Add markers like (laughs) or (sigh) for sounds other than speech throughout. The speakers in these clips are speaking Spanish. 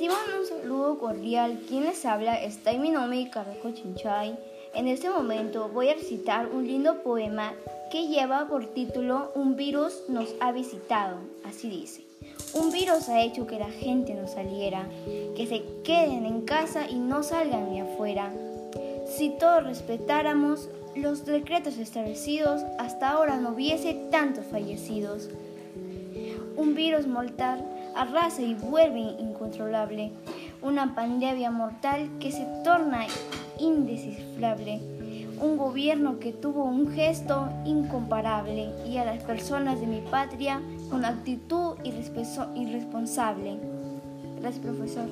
Reciban un saludo cordial. Quien les habla está en mi nombre, Carreco Chinchay. En este momento voy a recitar un lindo poema que lleva por título Un virus nos ha visitado. Así dice. Un virus ha hecho que la gente no saliera, que se queden en casa y no salgan ni afuera. Si todos respetáramos los decretos establecidos, hasta ahora no hubiese tantos fallecidos. Un virus mortal arrasa y vuelve incontrolable, una pandemia mortal que se torna indescifrable, un gobierno que tuvo un gesto incomparable y a las personas de mi patria con actitud irresponsable. Gracias, profesor.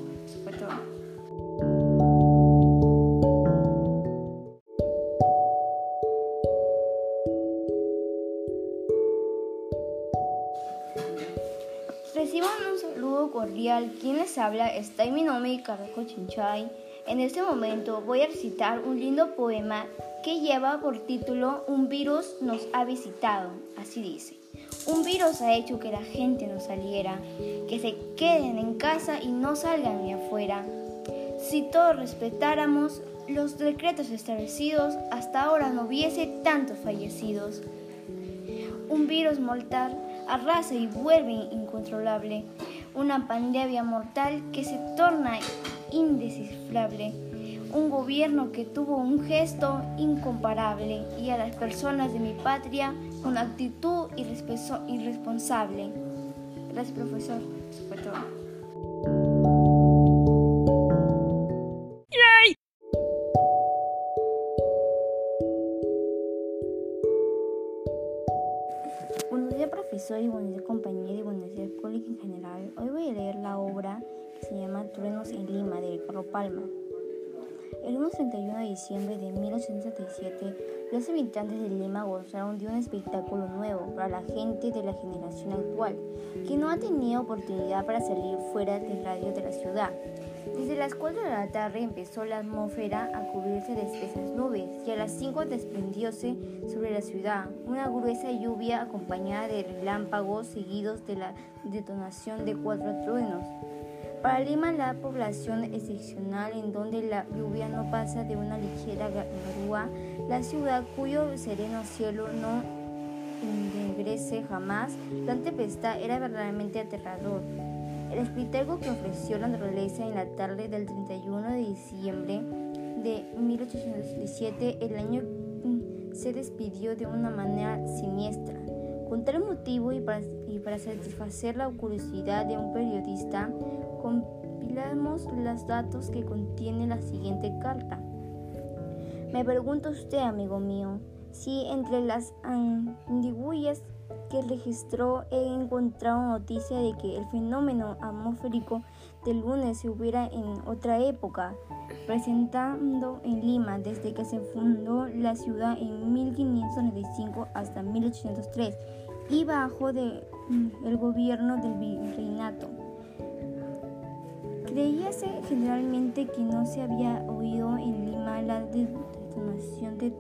Reciban un saludo cordial. Quien les habla está en mi nombre, Carreco Chinchay. En este momento voy a recitar un lindo poema que lleva por título Un virus nos ha visitado. Así dice. Un virus ha hecho que la gente no saliera, que se queden en casa y no salgan ni afuera. Si todos respetáramos los decretos establecidos, hasta ahora no hubiese tantos fallecidos. Un virus mortal arrasa y vuelve incontrolable, una pandemia mortal que se torna indescifrable, un gobierno que tuvo un gesto incomparable y a las personas de mi patria con actitud irresponsable. Gracias, profesor. Palma. El 1 31 de diciembre de 1877, los habitantes de Lima gozaron de un espectáculo nuevo para la gente de la generación actual, que no ha tenido oportunidad para salir fuera del radio de la ciudad. Desde las 4 de la tarde empezó la atmósfera a cubrirse de espesas nubes y a las 5 desprendióse sobre la ciudad una gruesa lluvia acompañada de relámpagos seguidos de la detonación de cuatro truenos. Para Lima, la población excepcional en donde la lluvia no pasa de una ligera grúa, la ciudad cuyo sereno cielo no ennegrece jamás, la tempestad era verdaderamente aterrador. El espectáculo que ofreció la naturaleza en la tarde del 31 de diciembre de 1817, el año se despidió de una manera siniestra. Con tal motivo y para, y para satisfacer la curiosidad de un periodista, compilamos los datos que contiene la siguiente carta. Me pregunta usted, amigo mío, si entre las andigüillas que registró he encontrado noticia de que el fenómeno atmosférico del lunes se hubiera en otra época, presentando en Lima desde que se fundó la ciudad en 1595 hasta 1803 y bajo de, el gobierno del virreinato. Creíase generalmente que no se había oído en Lima la detonación del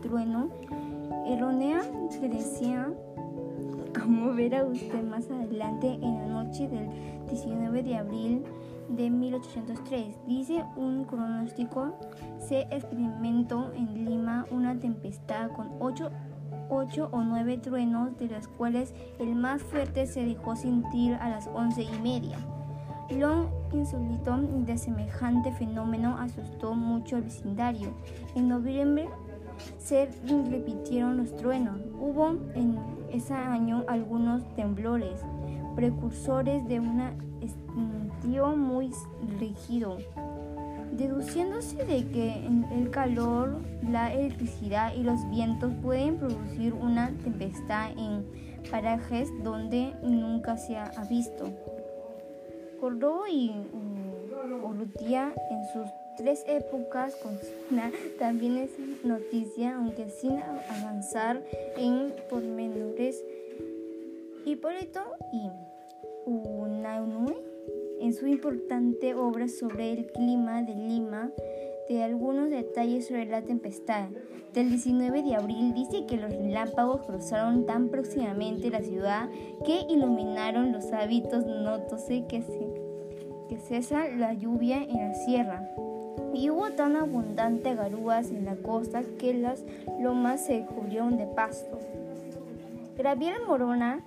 trueno. Errónea decía, como verá usted más adelante en la noche del 19 de abril de 1803. Dice un cronóstico, se experimentó en Lima una tempestad con ocho, ocho o nueve truenos, de los cuales el más fuerte se dejó sentir a las once y media. Lo insólito de semejante fenómeno asustó mucho al vecindario. En noviembre se repitieron los truenos. Hubo en ese año algunos temblores, precursores de un estío muy rígido, deduciéndose de que el calor, la electricidad y los vientos pueden producir una tempestad en parajes donde nunca se ha visto. Y Urrutia en sus tres épocas consigna también es noticia, aunque sin avanzar en pormenores. Hipólito y Unanue en su importante obra sobre el clima de Lima de algunos detalles sobre la tempestad del 19 de abril dice que los relámpagos cruzaron tan próximamente la ciudad que iluminaron los hábitos, nótose que se que cesa la lluvia en la sierra. Y hubo tan abundante garúas en la costa que las lomas se cubrieron de pasto. Gabriel Morona,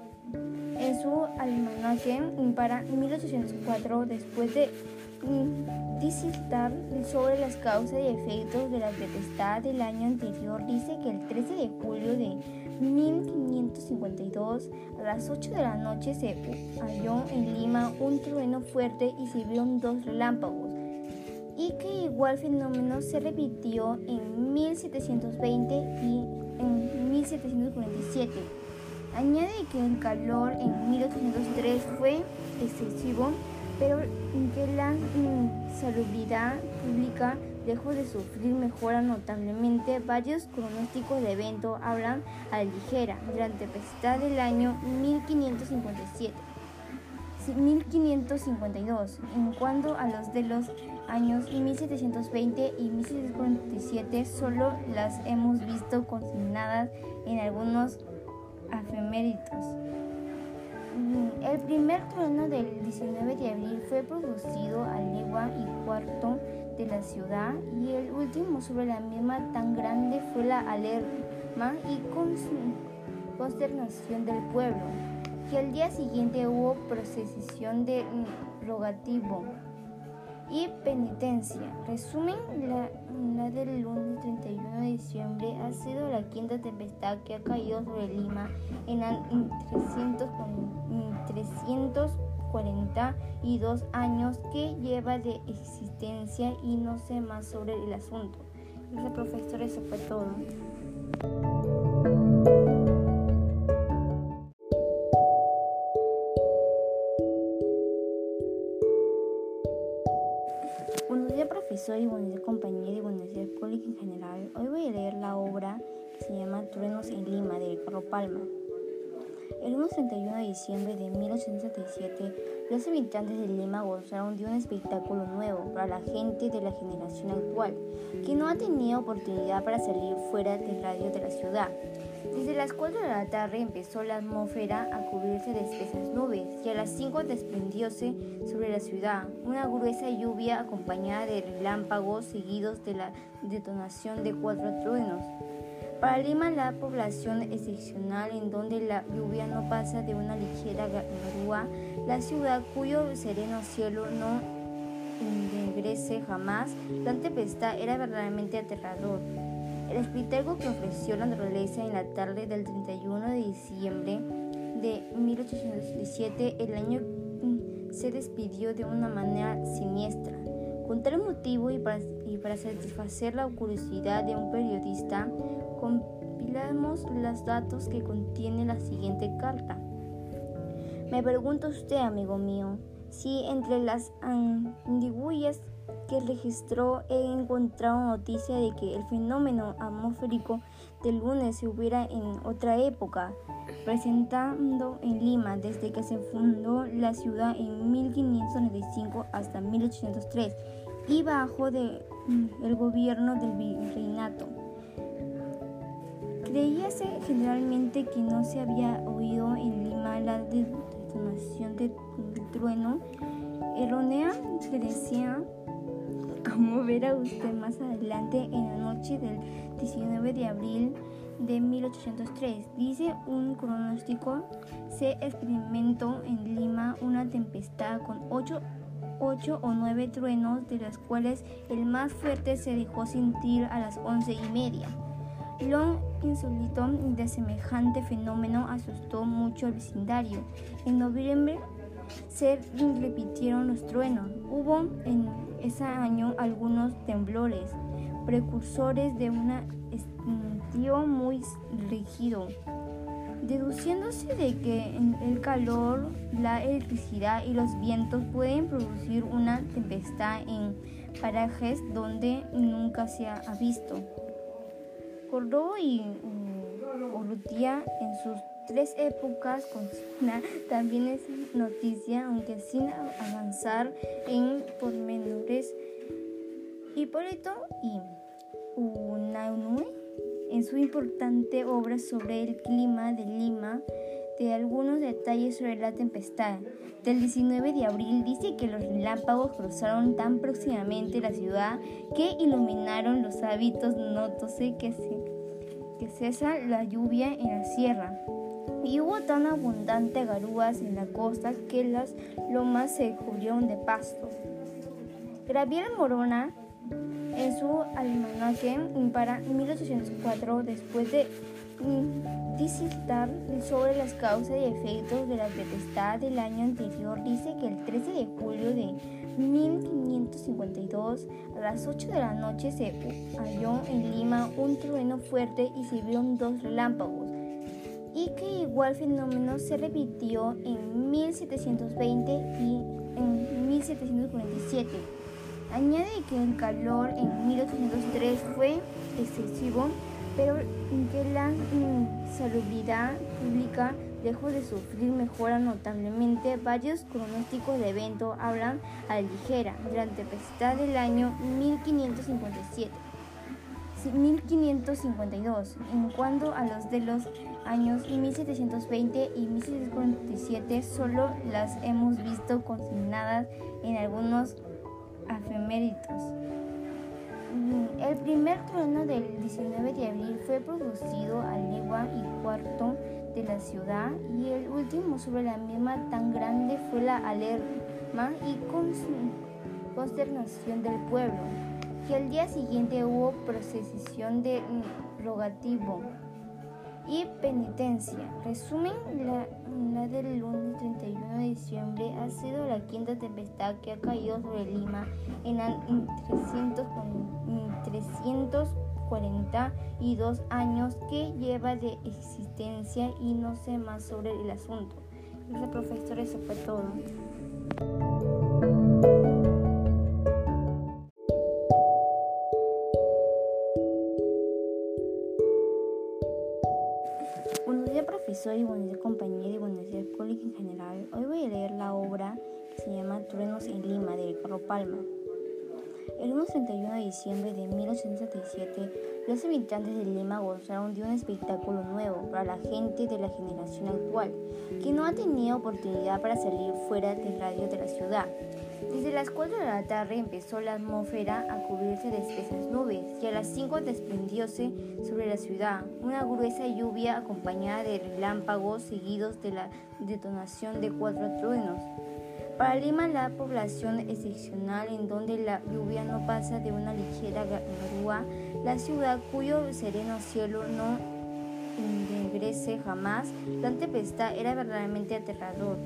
en su almanaque para 1804, después de disertar sobre las causas y efectos de la tempestad del año anterior, dice que el 13 de julio de 1552, a las 8 de la noche, se halló en Lima un trueno fuerte y se vieron dos relámpagos, y que igual fenómeno se repitió en 1720 y en 1747. Añade que el calor en 1803 fue excesivo pero que la insalubridad pública, lejos de sufrir, mejora notablemente. Varios pronósticos de evento hablan a la ligera la tempestad del año 1557. 1552, en cuanto a los de los años 1720 y 1747, solo las hemos visto consignadas en algunos afeméritos. El primer trueno del 19 de abril fue producido a legua y cuarto de la ciudad y el último sobre la misma tan grande fue la alarma y consternación del pueblo, que al día siguiente hubo procesión de rogativo y penitencia. Resumen, la, del lunes 31 de diciembre ha sido la quinta tempestad que ha caído sobre Lima en 300, 300 42 años que lleva de existencia y no sé más sobre el asunto. Gracias, profesor, eso fue todo. Buenos días, profesor, y buenos días, compañeros, y buenos días, público en general. Hoy voy a leer la obra que se llama Truenos en Lima, de Carlos Palma. El 31 de diciembre de 1877, los habitantes de Lima gozaron de un espectáculo nuevo para la gente de la generación actual, que no ha tenido oportunidad para salir fuera del radio de la ciudad. Desde las 4 de la tarde empezó la atmósfera a cubrirse de espesas nubes y a las 5 desprendióse sobre la ciudad una gruesa lluvia acompañada de relámpagos seguidos de la detonación de cuatro truenos. Para Lima, la población excepcional en donde la lluvia no pasa de una ligera garúa, la ciudad cuyo sereno cielo no ennegrece jamás, la tempestad era verdaderamente aterrador. El espectáculo que ofreció la naturaleza en la tarde del 31 de diciembre de 1817, el año mm, se despidió de una manera siniestra. Con tal motivo y para, y para satisfacer la curiosidad de un periodista, compilamos los datos que contiene la siguiente carta. Me pregunta usted, amigo mío, si entre las andigüillas que registró he encontrado noticia de que el fenómeno atmosférico del lunes se hubiera en otra época, presentando en Lima desde que se fundó la ciudad en 1595 hasta 1803 y bajo de, mm, el gobierno del virreinato. Creíase generalmente que no se había oído en Lima la detonación del trueno errónea decía como verá usted más adelante en la noche del 19 de abril de 1803. Dice un pronóstico, se experimentó en Lima una tempestad con ocho, ocho o nueve truenos, de los cuales el más fuerte se dejó sentir a las once y media. Lo insólito de semejante fenómeno asustó mucho al vecindario. En noviembre se repitieron los truenos. Hubo en ese año algunos temblores, precursores de un estío muy rígido, deduciéndose de que el calor, la electricidad y los vientos pueden producir una tempestad en parajes donde nunca se ha visto. Córdoba y Urrutia en sus tres épocas una (laughs) también es noticia, aunque sin avanzar en pormenores. Hipólito y Unanue, en su importante obra sobre el clima de Lima, de algunos detalles sobre la tempestad del 19 de abril dice que los relámpagos cruzaron tan próximamente la ciudad que iluminaron los hábitos, nótose que, que cesa la lluvia en la sierra. Y hubo tan abundante garúas en la costa que las lomas se cubrieron de pasto. Gabriel Morona, en su almanaque para 1804, después de disertar sobre las causas y efectos de la tempestad del año anterior, dice que el 13 de julio de 1552 a las 8 de la noche se halló en Lima un trueno fuerte y se vieron dos relámpagos y que igual fenómeno se repitió en 1720 y en 1747. Añade que el calor en 1803 fue excesivo pero que la insalubridad pública dejó de sufrir mejora notablemente. Varios pronósticos de evento hablan a la ligera de la del año 1557. 1552, en cuanto a los de los años 1720 y 1747, solo las hemos visto consignadas en algunos afeméritos. Mm, el primer trueno del 19 de abril fue producido a legua y cuarto de la ciudad y el último sobre la misma tan grande fue la alarma y consternación del pueblo, que al día siguiente hubo procesión de rogativo y penitencia. Resumen, la, la, del lunes 31 de diciembre ha sido la quinta tempestad que ha caído sobre Lima en, 342 años que lleva de existencia y no sé más sobre el asunto. Gracias profesor, eso fue todo. Soy buenos compañía y buenos días público en general. Hoy voy a leer la obra que se llama Truenos en Lima de Carlos Palma. El 31 de diciembre de 1877, los habitantes de Lima gozaron de un espectáculo nuevo para la gente de la generación actual, que no ha tenido oportunidad para salir fuera del radio de la ciudad. Desde las 4 de la tarde empezó la atmósfera a cubrirse de espesas nubes y a las 5 desprendióse sobre la ciudad una gruesa lluvia acompañada de relámpagos seguidos de la detonación de cuatro truenos. Para Lima, la población excepcional en donde la lluvia no pasa de una ligera grúa, la ciudad cuyo sereno cielo no ennegrece jamás, la tempestad era verdaderamente aterrador.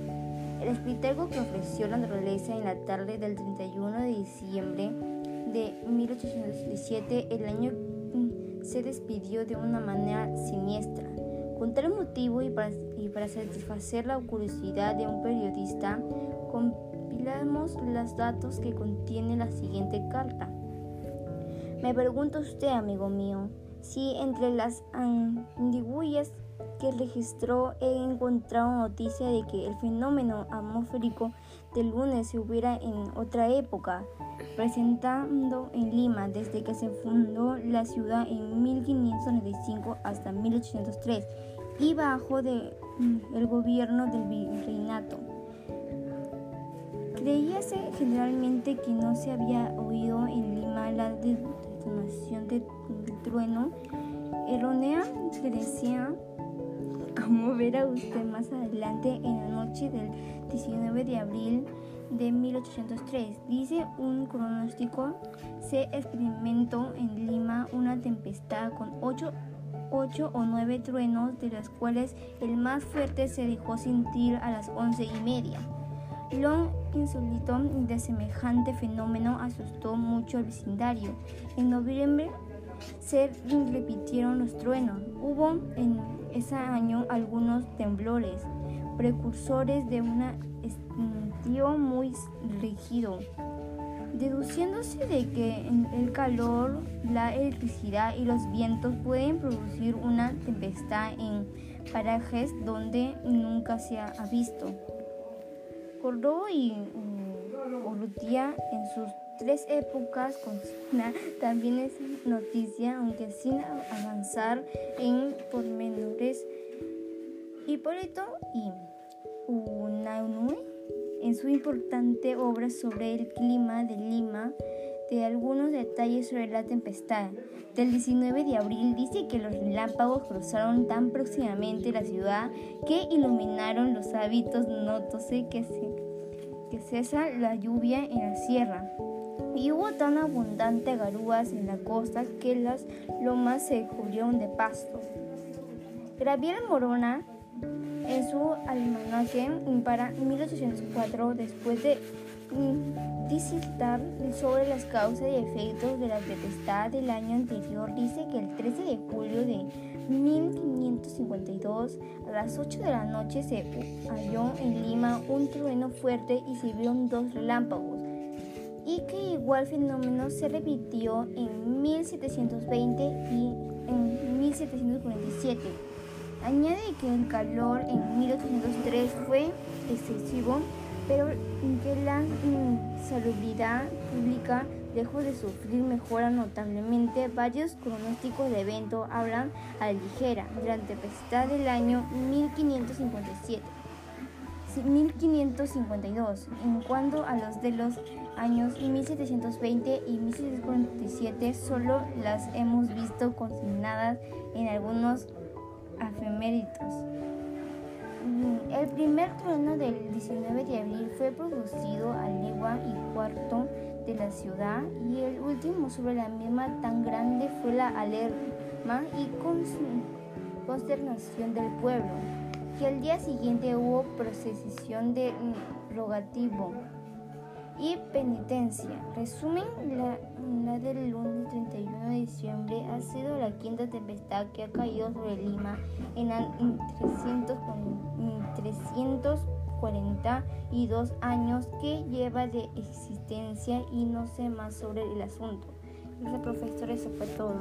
El espectáculo que ofreció la naturaleza en la tarde del 31 de diciembre de 1817, el año se despidió de una manera siniestra. Con tal motivo y para, satisfacer la curiosidad de un periodista, compilamos los datos que contiene la siguiente carta. Me pregunta usted, amigo mío, si entre las andigüillas registró he encontrado noticia de que el fenómeno atmosférico del lunes se hubiera en otra época, presentando en Lima desde que se fundó la ciudad en 1595 hasta 1803 y bajo mm, el gobierno del virreinato. Creíase generalmente que no se había oído en Lima la detonación del trueno errónea que decía como verá usted más adelante en la noche del 19 de abril de 1803. Dice un pronóstico, se experimentó en Lima una tempestad con ocho, ocho o nueve truenos, de los cuales el más fuerte se dejó sentir a las once y media. Lo insólito de semejante fenómeno asustó mucho al vecindario. En noviembre se repitieron los truenos. Hubo en ese año algunos temblores, precursores de un estío muy rígido, deduciéndose de que el calor, la electricidad y los vientos pueden producir una tempestad en parajes donde nunca se ha visto. Córdoba y Urrutia en sus tres épocas también es noticia, aunque sin avanzar en pormenores, Hipólito y Unanue, en su importante obra sobre el clima de Lima, de algunos detalles sobre la tempestad. Del 19 de abril dice que los relámpagos cruzaron tan próximamente la ciudad que iluminaron los hábitos, nótose que, que cesa la lluvia en la sierra. Y hubo tan abundante garúas en la costa que las lomas se cubrieron de pasto. Gabriel Morona en su almanaque para 1804, después de disertar sobre las causas y efectos de la tempestad del año anterior, dice que el 13 de julio de 1552, a las 8 de la noche, se halló en Lima un trueno fuerte y se vieron dos relámpagos, y que igual fenómeno se repitió en 1720 y en 1747. Añade que el calor en 1803 fue excesivo, pero que la insalubridad pública lejos de sufrir mejora notablemente. Varios pronósticos de evento hablan a la ligera de la del año 1557. 1552, en cuanto a los de los años 1720 y 1747, solo las hemos visto consignadas en algunos efeméritos. Mm, el primer trueno del 19 de abril fue producido a legua y cuarto de la ciudad y el último sobre la misma tan grande fue la alarma y consternación del pueblo, que al día siguiente hubo procesión de rogativo y penitencia. Resumen, la, del lunes 31 de diciembre ha sido la quinta tempestad que ha caído sobre Lima en, 342 años que lleva de existencia y no sé más sobre el asunto. Gracias profesor, eso fue todo.